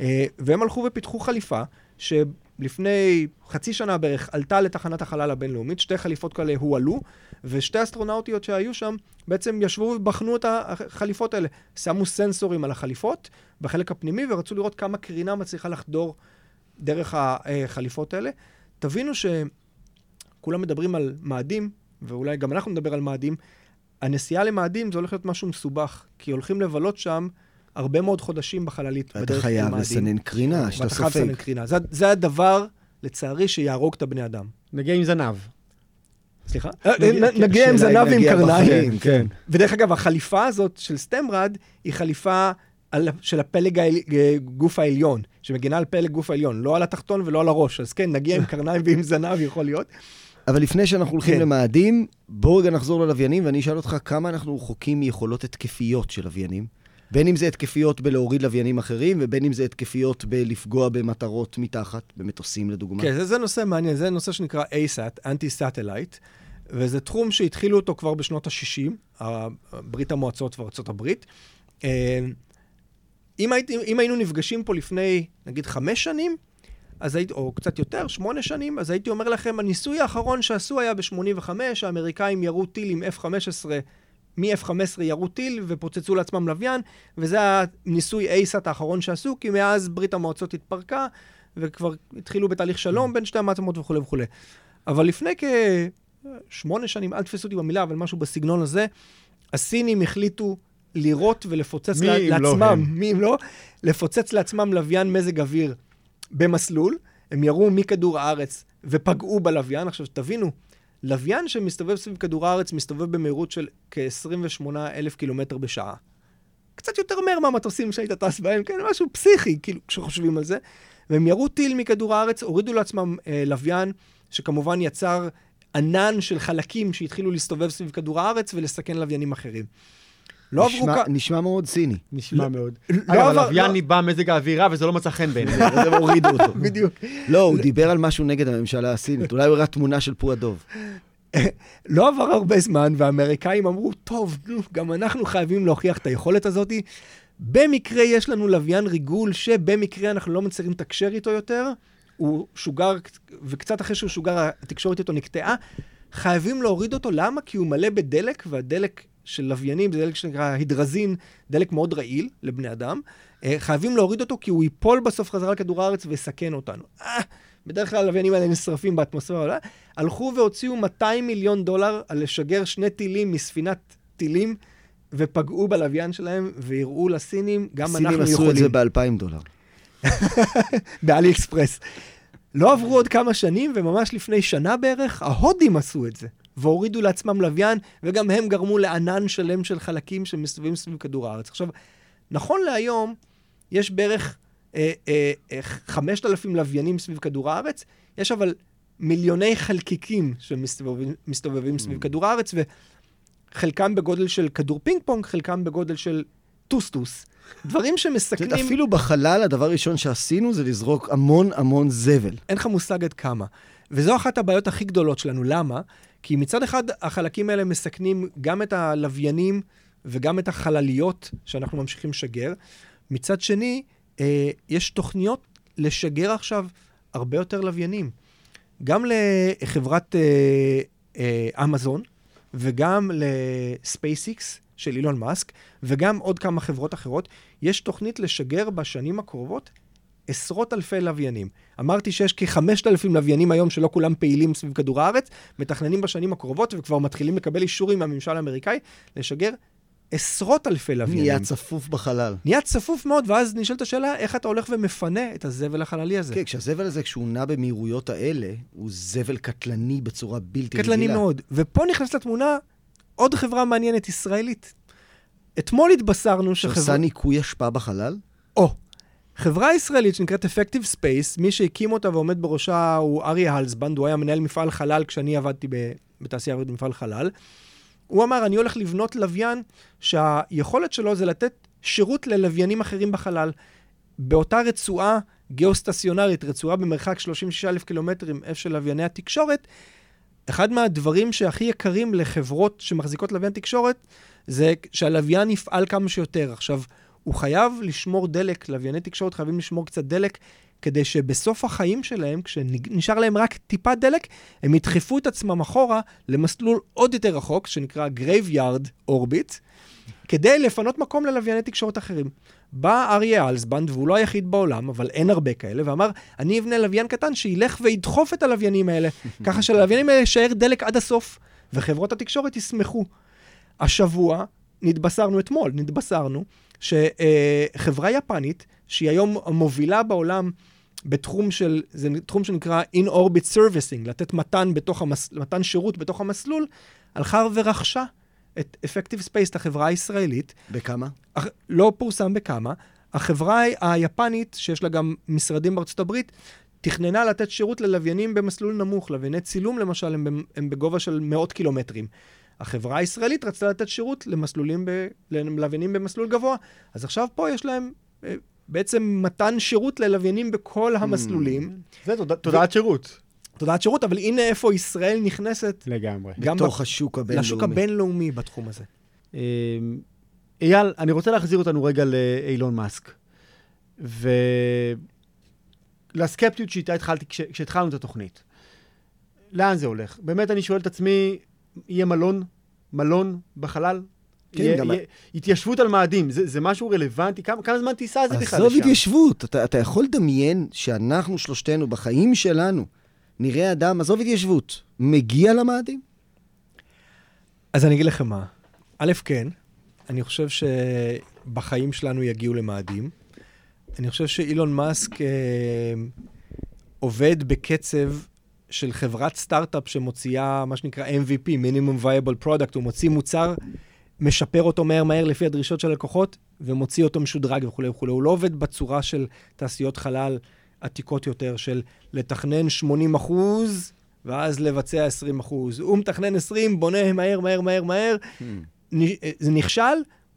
אה, והם הלכו ופיתחו חליפה, שלפני חצי שנה בערך עלתה לתחנת החלל הבינלאומית, שתי חליפות כאלה הועלו, ושתי אסטרונאוטיות שהיו שם בעצם ישבו ובחנו את החליפות האלה. שמו סנסורים על החליפות בחלק הפנימי ורצו לראות כמה קרינה מצליחה לחדור דרך החליפות האלה. תבינו שכולם מדברים על מאדים, ואולי גם אנחנו נדבר על מאדים. הנסיעה למאדים זה הולך להיות משהו מסובך, כי הולכים לבלות שם הרבה מאוד חודשים בחללית ואתה חייב לסנן קרינה, שאתה סופג. ואתה חייב לסנן קרינה. זה, זה הדבר, לצערי, שיהרוג את הבני אדם. נגיע עם זנב. סליחה? אה, נגיע עם זנב ועם קרניים. כן. ודרך אגב, החליפה הזאת של סטמרד היא חליפה על, של הפלג הגוף העליון, שמגינה על פלג גוף העליון, לא על התחתון ולא על הראש. אז כן, נגיע עם קרניים ועם זנב, יכול להיות. אבל לפני שאנחנו הולכים כן. למאדים, בואו רגע נחזור ללוויינים, ואני אשאל אותך כמה אנחנו רחוקים מיכולות התקפיות של לוויינים. בין אם זה התקפיות בלהוריד לוויינים אחרים, ובין אם זה התקפיות בלפגוע במטרות מתחת, במטוסים לדוגמה. כן, זה, זה נושא מעניין, זה נושא שנקרא ASAT, Anti-Satellite, וזה תחום שהתחילו אותו כבר בשנות ה-60, ברית המועצות וארצות הברית. אם, הייתי, אם היינו נפגשים פה לפני, נגיד, חמש שנים, אז הייתי, או קצת יותר, שמונה שנים, אז הייתי אומר לכם, הניסוי האחרון שעשו היה ב-85, האמריקאים ירו טיל עם F-15, מ-F-15 ירו טיל ופוצצו לעצמם לוויין, וזה הניסוי ASAT האחרון שעשו, כי מאז ברית המועצות התפרקה, וכבר התחילו בתהליך שלום בין שתי המעצמות וכולי וכולי. אבל לפני כשמונה שנים, אל תפסו אותי במילה, אבל משהו בסגנון הזה, הסינים החליטו לירות ולפוצץ מי לעצמם, לא מי אם לא, לפוצץ לעצמם לוויין מזג אוויר במסלול. הם ירו מכדור הארץ ופגעו בלוויין. עכשיו, תבינו, לוויין שמסתובב סביב כדור הארץ מסתובב במהירות של כ-28 אלף קילומטר בשעה. קצת יותר מהר מהמטוסים שהיית טס בהם, כן, משהו פסיכי, כאילו, כשחושבים על זה. והם ירו טיל מכדור הארץ, הורידו לעצמם אה, לוויין, שכמובן יצר ענן של חלקים שהתחילו להסתובב סביב כדור הארץ ולסכן לוויינים אחרים. לא עברו כ... נשמע מאוד ציני. נשמע לא- מאוד. לא אגב, הלוויין ניבא מזג האווירה וזה לא מצא חן בעיניי. אז הם הורידו אותו. בדיוק. לא, הוא דיבר על משהו נגד הממשלה הסינית. אולי הוא הראה תמונה של פו הדוב. לא עבר הרבה זמן, והאמריקאים אמרו, טוב, גם אנחנו חייבים להוכיח את היכולת הזאת. במקרה יש לנו לוויין ריגול, שבמקרה אנחנו לא מצליחים לתקשר איתו יותר. הוא שוגר, וקצת אחרי שהוא שוגר, התקשורת איתו נקטעה. חייבים להוריד אותו, למה? כי הוא מלא בדלק, והדלק של לוויינים, זה דלק שנקרא הידרזין, דלק מאוד רעיל לבני אדם. אה, חייבים להוריד אותו כי הוא ייפול בסוף חזרה לכדור הארץ ויסכן אותנו. אה, בדרך כלל הלוויינים האלה נשרפים באטמוספירה. הלכו והוציאו 200 מיליון דולר על לשגר שני טילים מספינת טילים, ופגעו בלוויין שלהם, והראו לסינים, גם אנחנו יכולים. סינים עשו את זה ב-2,000 דולר. באלי אקספרס. לא עברו עוד כמה שנים, וממש לפני שנה בערך, ההודים עשו את זה. והורידו לעצמם לוויין, וגם הם גרמו לענן שלם של חלקים שמסתובבים סביב כדור הארץ. עכשיו, נכון להיום, יש בערך אה, אה, אה, 5,000 לוויינים סביב כדור הארץ, יש אבל מיליוני חלקיקים שמסתובבים סביב mm. כדור הארץ, וחלקם בגודל של כדור פינג פונג, חלקם בגודל של טוסטוס. דברים שמסכנים... אפילו בחלל, הדבר הראשון שעשינו זה לזרוק המון המון זבל. אין לך מושג עד כמה. וזו אחת הבעיות הכי גדולות שלנו. למה? כי מצד אחד, החלקים האלה מסכנים גם את הלוויינים וגם את החלליות שאנחנו ממשיכים לשגר. מצד שני, אה, יש תוכניות לשגר עכשיו הרבה יותר לוויינים. גם לחברת אה, אה, אמזון וגם לספייסיקס של אילון מאסק, וגם עוד כמה חברות אחרות, יש תוכנית לשגר בשנים הקרובות עשרות אלפי לוויינים. אמרתי שיש כ-5,000 לוויינים היום שלא כולם פעילים סביב כדור הארץ, מתכננים בשנים הקרובות וכבר מתחילים לקבל אישורים מהממשל האמריקאי לשגר עשרות אלפי לוויינים. נהיה צפוף בחלל. נהיה צפוף מאוד, ואז נשאלת השאלה, איך אתה הולך ומפנה את הזבל החללי הזה? כן, כשהזבל הזה, כשהוא נע במהירויות האלה, הוא זבל קטלני בצורה בלתי רגילה. קטלני מאוד. ופה נכנסת לתמונה עוד חברה מעניינת, ישראלית. אתמול התבשרנו שחברה... שעושה ניקוי אשפה בחלל? או, חברה ישראלית שנקראת Effective Space, מי שהקים אותה ועומד בראשה הוא אריה הלסבנד, הוא היה מנהל מפעל חלל כשאני עבדתי בתעשייה אווירית במפעל חלל. הוא אמר, אני הולך לבנות לוויין שהיכולת שלו זה לתת שירות ללוויינים אחרים בחלל. באותה רצועה גיאוסטציונרית, רצועה במרחק 36,000 קילומטרים, איפה של לווייני התקשורת, אחד מהדברים שהכי יקרים לחברות שמחזיקות לוויין תקשורת, זה שהלוויין יפעל כמה שיותר. עכשיו, הוא חייב לשמור דלק, לווייני תקשורת חייבים לשמור קצת דלק, כדי שבסוף החיים שלהם, כשנשאר להם רק טיפה דלק, הם ידחפו את עצמם אחורה למסלול עוד יותר רחוק, שנקרא Graveyard Orbit, כדי לפנות מקום ללווייני תקשורת אחרים. בא אריה אלסבנד, והוא לא היחיד בעולם, אבל אין הרבה כאלה, ואמר, אני אבנה לוויין קטן שילך וידחוף את הלוויינים האלה, ככה שללוויינים האלה יישאר דלק עד הסוף, וחברות התקשורת ישמחו. השבוע, נתבשרנו אתמול, נתבשרנו, שחברה יפנית, שהיא היום המובילה בעולם בתחום של, זה תחום שנקרא In-Orbit Servicing, לתת מתן, בתוך המס, מתן שירות בתוך המסלול, הלכה ורכשה את Effective Space, את החברה הישראלית. בכמה? אך, לא פורסם בכמה. החברה היפנית, שיש לה גם משרדים בארצות הברית, תכננה לתת שירות ללוויינים במסלול נמוך. לווייני צילום, למשל, הם, הם בגובה של מאות קילומטרים. החברה הישראלית רצתה לתת שירות למסלולים, ב, ללוויינים במסלול גבוה. אז עכשיו פה יש להם אה, בעצם מתן שירות ללוויינים בכל המסלולים. זה תודה- תודעת שירות. תודעת שירות, אבל הנה איפה ישראל נכנסת לגמרי. גם בתוך ב- השוק הבינלאומי. לשוק הבינלאומי בתחום הזה. אמ, אייל, אני רוצה להחזיר אותנו רגע לאילון מאסק. ולסקפטיות שאיתה התחלתי כש- כשהתחלנו את התוכנית. לאן זה הולך? באמת אני שואל את עצמי, יהיה מלון? מלון בחלל? כן, יהיה, גם- יהיה, התיישבות על מאדים, זה, זה משהו רלוונטי? כמה, כמה זמן טיסה זה בכלל עזוב? התיישבות, אתה, אתה יכול לדמיין שאנחנו שלושתנו, בחיים שלנו, נראה אדם, עזוב התיישבות, מגיע למאדים? אז אני אגיד לכם מה. א', כן, אני חושב שבחיים שלנו יגיעו למאדים. אני חושב שאילון מאסק אה, עובד בקצב של חברת סטארט-אפ שמוציאה מה שנקרא MVP, Minimum Viable Product, הוא מוציא מוצר, משפר אותו מהר מהר לפי הדרישות של הלקוחות, ומוציא אותו משודרג וכולי וכולי. הוא לא עובד בצורה של תעשיות חלל עתיקות יותר, של לתכנן 80 אחוז, ואז לבצע 20 אחוז. הוא מתכנן 20, בונה מהר, מהר, מהר, מהר, נ- אה, זה נכשל,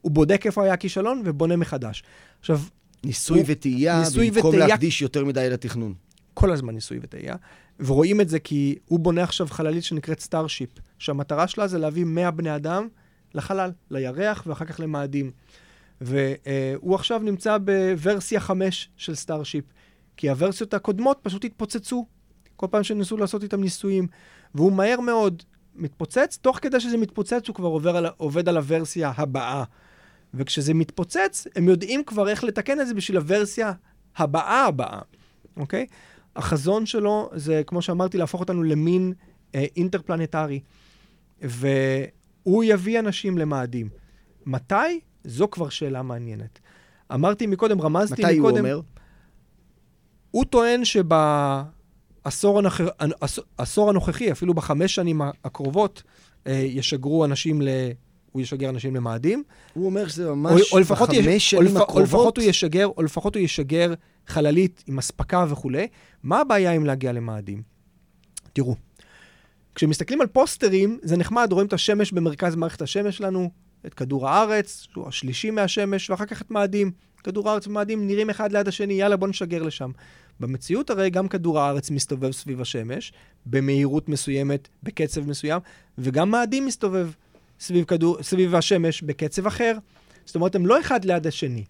הוא בודק איפה היה הכישלון ובונה מחדש. עכשיו, ניסוי הוא- וטעייה, ניסוי במקום וטעייה- להקדיש יותר מדי לתכנון. כל הזמן ניסוי וטעייה, ורואים את זה כי הוא בונה עכשיו חללית שנקראת Starship, שהמטרה שלה זה להביא 100 בני אדם לחלל, לירח ואחר כך למאדים. והוא עכשיו נמצא בוורסיה 5 של Starship, כי הוורסיות הקודמות פשוט התפוצצו, כל פעם שניסו לעשות איתם ניסויים, והוא מהר מאוד מתפוצץ, תוך כדי שזה מתפוצץ הוא כבר עובר על, עובד על הוורסיה הבאה. וכשזה מתפוצץ, הם יודעים כבר איך לתקן את זה בשביל הוורסיה הבאה הבאה, אוקיי? החזון שלו זה, כמו שאמרתי, להפוך אותנו למין אה, אינטרפלנטרי. והוא יביא אנשים למאדים. מתי? זו כבר שאלה מעניינת. אמרתי מקודם, רמזתי מתי הוא מקודם... אומר? הוא טוען שבעשור העשור הנוכחי, אפילו בחמש שנים הקרובות, אה, ישגרו אנשים ל... הוא ישגר אנשים למאדים. הוא אומר שזה או, ממש או, יש, בחמש או, שנים לפ, או לפחות הקרובות. הוא ישגר, או לפחות הוא ישגר חללית עם אספקה וכולי. מה הבעיה עם להגיע למאדים? תראו, כשמסתכלים על פוסטרים, זה נחמד, רואים את השמש במרכז מערכת השמש שלנו, את כדור הארץ, שהוא השלישי מהשמש, ואחר כך את מאדים. כדור הארץ ומאדים נראים אחד ליד השני, יאללה, בוא נשגר לשם. במציאות הרי גם כדור הארץ מסתובב סביב השמש, במהירות מסוימת, בקצב מסוים, וגם מאדים מסתובב סביב, כדור, סביב השמש בקצב אחר. זאת אומרת, הם לא אחד ליד השני.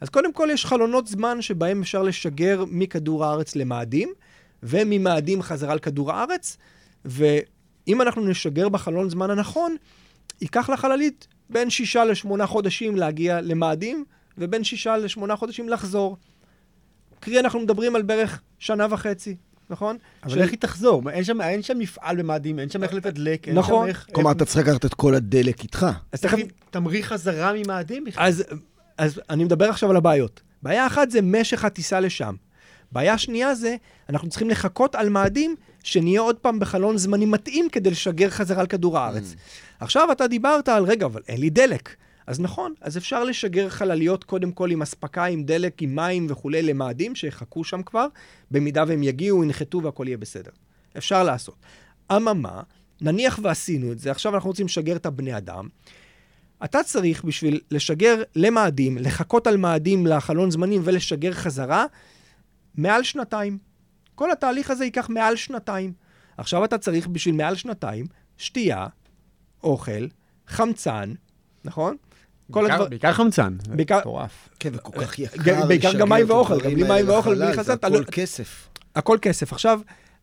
אז קודם כל יש חלונות זמן שבהם אפשר לשגר מכדור הארץ למאדים, וממאדים חזרה לכדור הארץ, ואם אנחנו נשגר בחלון זמן הנכון, ייקח לחללית בין שישה לשמונה חודשים להגיע למאדים, ובין שישה לשמונה חודשים לחזור. קרי, אנחנו מדברים על בערך שנה וחצי, נכון? אבל איך היא תחזור? אין שם, אין שם מפעל במאדים, אין שם איך לתדלק, אין נכון. שם איך... כלומר, איך- אתה צריך לקחת את כל הדלק איתך. אז תכף, היא תמריא חזרה ממאדים בכלל? אז, אז אני מדבר עכשיו על הבעיות. בעיה אחת זה משך הטיסה לשם. בעיה שנייה זה, אנחנו צריכים לחכות על מאדים שנהיה עוד פעם בחלון זמנים מתאים כדי לשגר חזרה על כדור הארץ. עכשיו אתה דיברת על, רגע, אבל אין לי דלק. אז נכון, אז אפשר לשגר חלליות קודם כל עם אספקה, עם דלק, עם מים וכולי למאדים שיחכו שם כבר, במידה והם יגיעו, ינחתו והכל יהיה בסדר. אפשר לעשות. אממה, נניח ועשינו את זה, עכשיו אנחנו רוצים לשגר את הבני אדם. אתה צריך בשביל לשגר למאדים, לחכות על מאדים לחלון זמנים ולשגר חזרה, מעל שנתיים. כל התהליך הזה ייקח מעל שנתיים. עכשיו אתה צריך בשביל מעל שנתיים שתייה, אוכל, חמצן, נכון? כל הדבר... בעיקר חמצן. בעיקר- מטורף. כן, וכל כך יקר. גם- בעיקר גם מים ואוכל, גם בלי מים ואוכל, בלי חסן, אתה הכל לא- כסף. הכל כסף. עכשיו,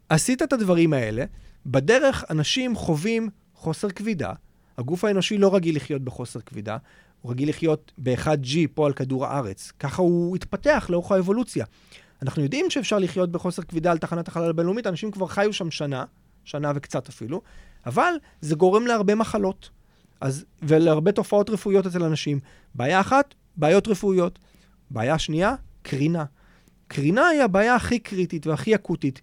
עשית את הדברים האלה, בדרך אנשים חווים חוסר כבידה. הגוף האנושי לא רגיל לחיות בחוסר כבידה, הוא רגיל לחיות ב-1G פה על כדור הארץ. ככה הוא התפתח לאורך האבולוציה. אנחנו יודעים שאפשר לחיות בחוסר כבידה על תחנת החלל הבינלאומית, אנשים כבר חיו שם שנה, שנה וקצת אפילו, אבל זה גורם להרבה מחלות. אז, ולהרבה תופעות רפואיות אצל אנשים. בעיה אחת, בעיות רפואיות. בעיה שנייה, קרינה. קרינה היא הבעיה הכי קריטית והכי אקוטית,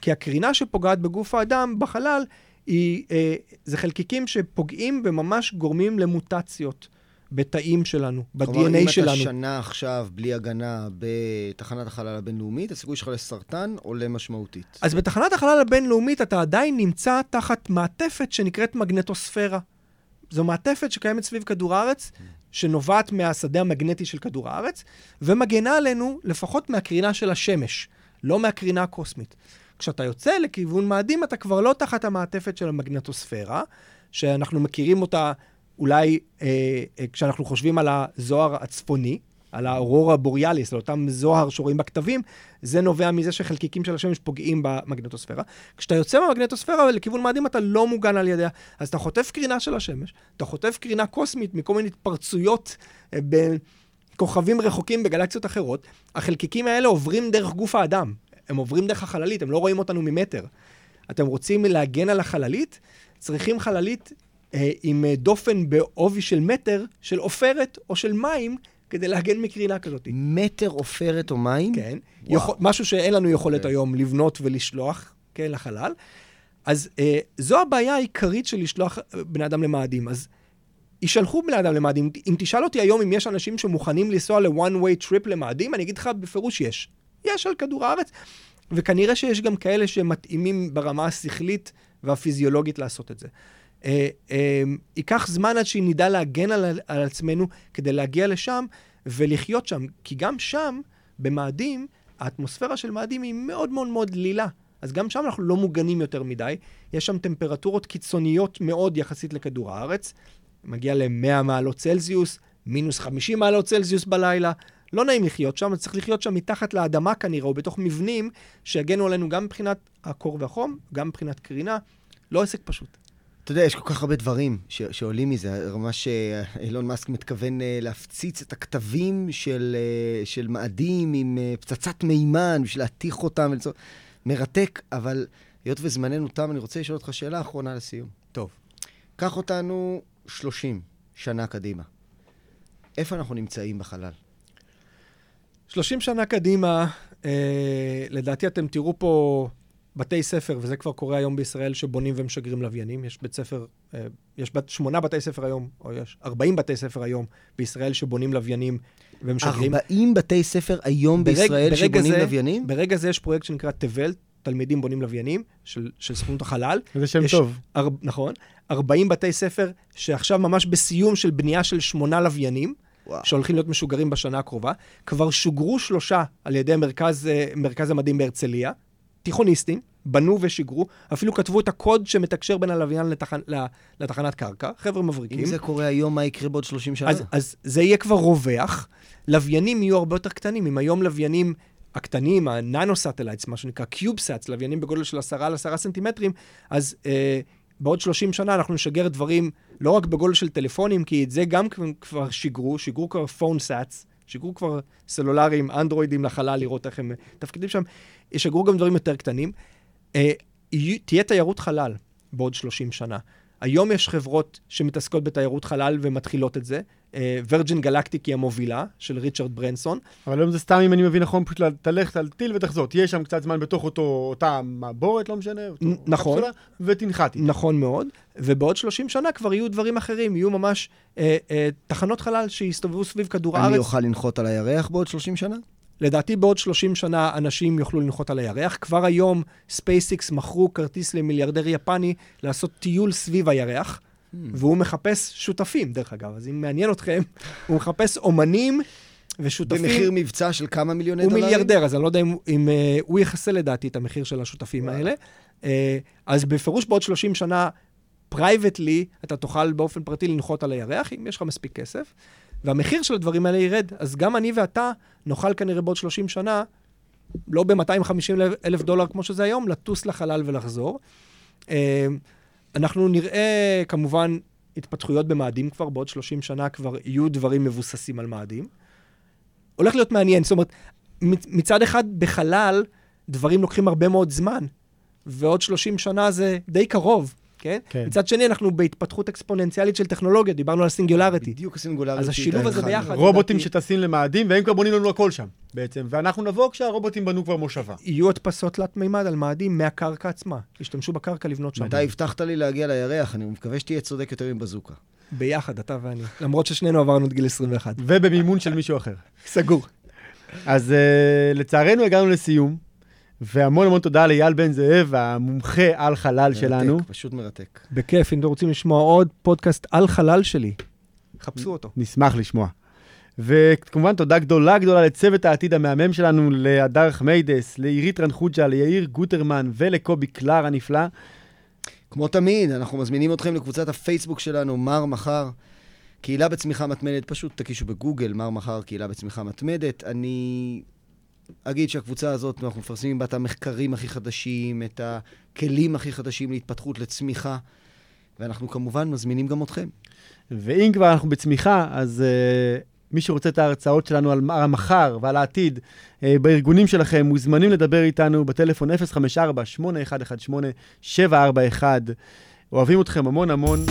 כי הקרינה שפוגעת בגוף האדם בחלל, היא, אה, זה חלקיקים שפוגעים וממש גורמים למוטציות בתאים שלנו, כלומר, ב-DNA אם שלנו. אתה שנה עכשיו בלי הגנה בתחנת החלל הבינלאומית, הסיכוי שלך לסרטן עולה משמעותית. אז בתחנת החלל הבינלאומית אתה עדיין נמצא תחת מעטפת שנקראת מגנטוספירה. זו מעטפת שקיימת סביב כדור הארץ, שנובעת מהשדה המגנטי של כדור הארץ, ומגנה עלינו לפחות מהקרינה של השמש, לא מהקרינה הקוסמית. כשאתה יוצא לכיוון מאדים, אתה כבר לא תחת המעטפת של המגנטוספירה, שאנחנו מכירים אותה אולי אה, אה, כשאנחנו חושבים על הזוהר הצפוני, על האורורה הבוריאליס, על אותם זוהר שרואים בכתבים, זה נובע מזה שחלקיקים של השמש פוגעים במגנטוספירה. כשאתה יוצא מהמגנטוספירה לכיוון מאדים, אתה לא מוגן על ידיה. אז אתה חוטף קרינה של השמש, אתה חוטף קרינה קוסמית מכל מיני התפרצויות אה, בכוכבים רחוקים בגלקסיות אחרות. החלקיקים האלה עוברים דרך גוף האדם, הם עוברים דרך החללית, הם לא רואים אותנו ממטר. אתם רוצים להגן על החללית? צריכים חללית אה, עם אה, דופן בעובי של מטר, של עופרת או של מים, כדי להגן מקרינה כזאת. מטר עופרת או מים? כן. יכול, משהו שאין לנו יכולת כן. היום לבנות ולשלוח, כן, לחלל. אז אה, זו הבעיה העיקרית של לשלוח אה, בני אדם למאדים. אז ישלחו בני אדם למאדים. אם תשאל אותי היום אם יש אנשים שמוכנים לנסוע ל-one way trip למאדים, אני אגיד לך בפירוש יש. יש על כדור הארץ, וכנראה שיש גם כאלה שמתאימים ברמה השכלית והפיזיולוגית לעשות את זה. אה, אה, ייקח זמן עד שנדע להגן על, על עצמנו כדי להגיע לשם ולחיות שם, כי גם שם, במאדים, האטמוספירה של מאדים היא מאוד מאוד מאוד דלילה. אז גם שם אנחנו לא מוגנים יותר מדי. יש שם טמפרטורות קיצוניות מאוד יחסית לכדור הארץ. מגיע ל-100 מעלות צלזיוס, מינוס 50 מעלות צלזיוס בלילה. לא נעים לחיות שם, צריך לחיות שם מתחת לאדמה כנראה, או בתוך מבנים שיגנו עלינו גם מבחינת הקור והחום, גם מבחינת קרינה. לא עסק פשוט. אתה יודע, יש כל כך הרבה דברים ש- שעולים מזה. ממש אה, אילון מאסק מתכוון אה, להפציץ את הכתבים של, אה, של מאדים עם פצצת מימן בשביל להתיך אותם. ולצור... מרתק, אבל היות וזמננו תם, אני רוצה לשאול אותך שאלה אחרונה לסיום. טוב. קח אותנו 30 שנה קדימה. איפה אנחנו נמצאים בחלל? 30 שנה קדימה, אה, לדעתי אתם תראו פה בתי ספר, וזה כבר קורה היום בישראל, שבונים ומשגרים לוויינים. יש בית ספר, אה, יש בת, שמונה בתי ספר היום, או יש 40 בתי ספר היום בישראל שבונים לוויינים ומשגרים. 40 בתי ספר היום ברג- בישראל ברגע שבונים זה- לוויינים? ברגע זה יש פרויקט שנקרא תבל, תלמידים בונים לוויינים, של, של סוכנות החלל. זה שם טוב. אר, נכון. 40 בתי ספר שעכשיו ממש בסיום של בנייה של שמונה לוויינים. וואו. שהולכים להיות משוגרים בשנה הקרובה. כבר שוגרו שלושה על ידי מרכז, אה, מרכז המדעים בהרצליה, תיכוניסטים, בנו ושיגרו, אפילו כתבו את הקוד שמתקשר בין הלוויין לתחנ... לתחנת קרקע, חבר'ה מבריקים. אם זה קורה היום, מה יקרה בעוד 30 שנה? אז, אז זה יהיה כבר רווח. לוויינים יהיו הרבה יותר קטנים. אם היום לוויינים הקטנים, ה nano-satellites, מה שנקרא CubeSats, לוויינים בגודל של 10 על 10 סנטימטרים, אז אה, בעוד 30 שנה אנחנו נשגר דברים לא רק בגודל של טלפונים, כי את זה גם כבר- שיגרו, שיגרו כבר פון-סאטס, שיגרו כבר סלולריים, אנדרואידים לחלל, לראות איך הם תפקידים שם, ישגרו גם דברים יותר קטנים. אה, תהיה תיירות חלל בעוד 30 שנה. היום יש חברות שמתעסקות בתיירות חלל ומתחילות את זה. ורג'ין גלקטיק היא המובילה, של ריצ'רד ברנסון. אבל היום זה סתם, אם אני מבין נכון, פשוט תלך, תטיל ותחזור. תהיה שם קצת זמן בתוך אותו, אותה מעבורת, לא משנה, אותו נכון. קפסולה, ותנחת. נכון מאוד. ובעוד 30 שנה כבר יהיו דברים אחרים, יהיו ממש אה, אה, תחנות חלל שיסתובבו סביב כדור הארץ. אני אוכל לנחות על הירח בעוד 30 שנה? לדעתי בעוד 30 שנה אנשים יוכלו לנחות על הירח. כבר היום SpaceX מכרו כרטיס למיליארדר יפני לעשות טיול סביב הירח. והוא מחפש שותפים, דרך אגב. אז אם מעניין אתכם, הוא מחפש אומנים ושותפים. במחיר מבצע של כמה מיליוני הוא דולרים? הוא מיליארדר, אז אני לא יודע אם, אם אה, הוא יכסה לדעתי את המחיר של השותפים האלה. אה, אז בפירוש בעוד 30 שנה, privately, אתה תוכל באופן פרטי לנחות על הירח, אם יש לך מספיק כסף. והמחיר של הדברים האלה ירד. אז גם אני ואתה נוכל כנראה בעוד 30 שנה, לא ב-250 אלף דולר כמו שזה היום, לטוס לחלל ולחזור. אה, אנחנו נראה כמובן התפתחויות במאדים כבר, בעוד 30 שנה כבר יהיו דברים מבוססים על מאדים. הולך להיות מעניין, זאת אומרת, מצד אחד בחלל דברים לוקחים הרבה מאוד זמן, ועוד 30 שנה זה די קרוב. כן? כן. מצד שני, אנחנו בהתפתחות אקספוננציאלית של טכנולוגיה, דיברנו על סינגולריטי. בדיוק הסינגולריטי. אז השילוב הזה ביחד... רובוטים שטסים למאדים, והם כבר בונים לנו הכל שם, בעצם. ואנחנו נבוא כשהרובוטים בנו כבר מושבה. יהיו הדפסות תלת מימד על מאדים מהקרקע עצמה. ישתמשו בקרקע לבנות שם. אתה הבטחת לי להגיע לירח, אני מקווה שתהיה צודק יותר מבזוקה. ביחד, אתה ואני. למרות ששנינו עברנו את גיל 21. ובמימון של מישהו אחר. סגור. אז uh, לצערנו הגענו לסיום. והמון המון תודה לאייל בן זאב, המומחה על חלל מרתק, שלנו. פשוט מרתק. בכיף, אם אתם רוצים לשמוע עוד פודקאסט על חלל שלי, חפשו אותו. נשמח לשמוע. וכמובן, תודה גדולה גדולה לצוות העתיד המהמם שלנו, להדר חמיידס, לעירית רנחוג'ה, ליאיר גוטרמן ולקובי קלר הנפלא. כמו תמיד, אנחנו מזמינים אתכם לקבוצת הפייסבוק שלנו, מר מחר. קהילה בצמיחה מתמדת, פשוט תקישו בגוגל, מר מחר, קהילה בצמיחה מתמדת. אני אגיד שהקבוצה הזאת, אנחנו מפרסמים בה את המחקרים הכי חדשים, את הכלים הכי חדשים להתפתחות, לצמיחה, ואנחנו כמובן מזמינים גם אתכם. ואם כבר אנחנו בצמיחה, אז uh, מי שרוצה את ההרצאות שלנו על המחר ועל העתיד, uh, בארגונים שלכם, מוזמנים לדבר איתנו בטלפון 054-8118-741. אוהבים אתכם המון המון.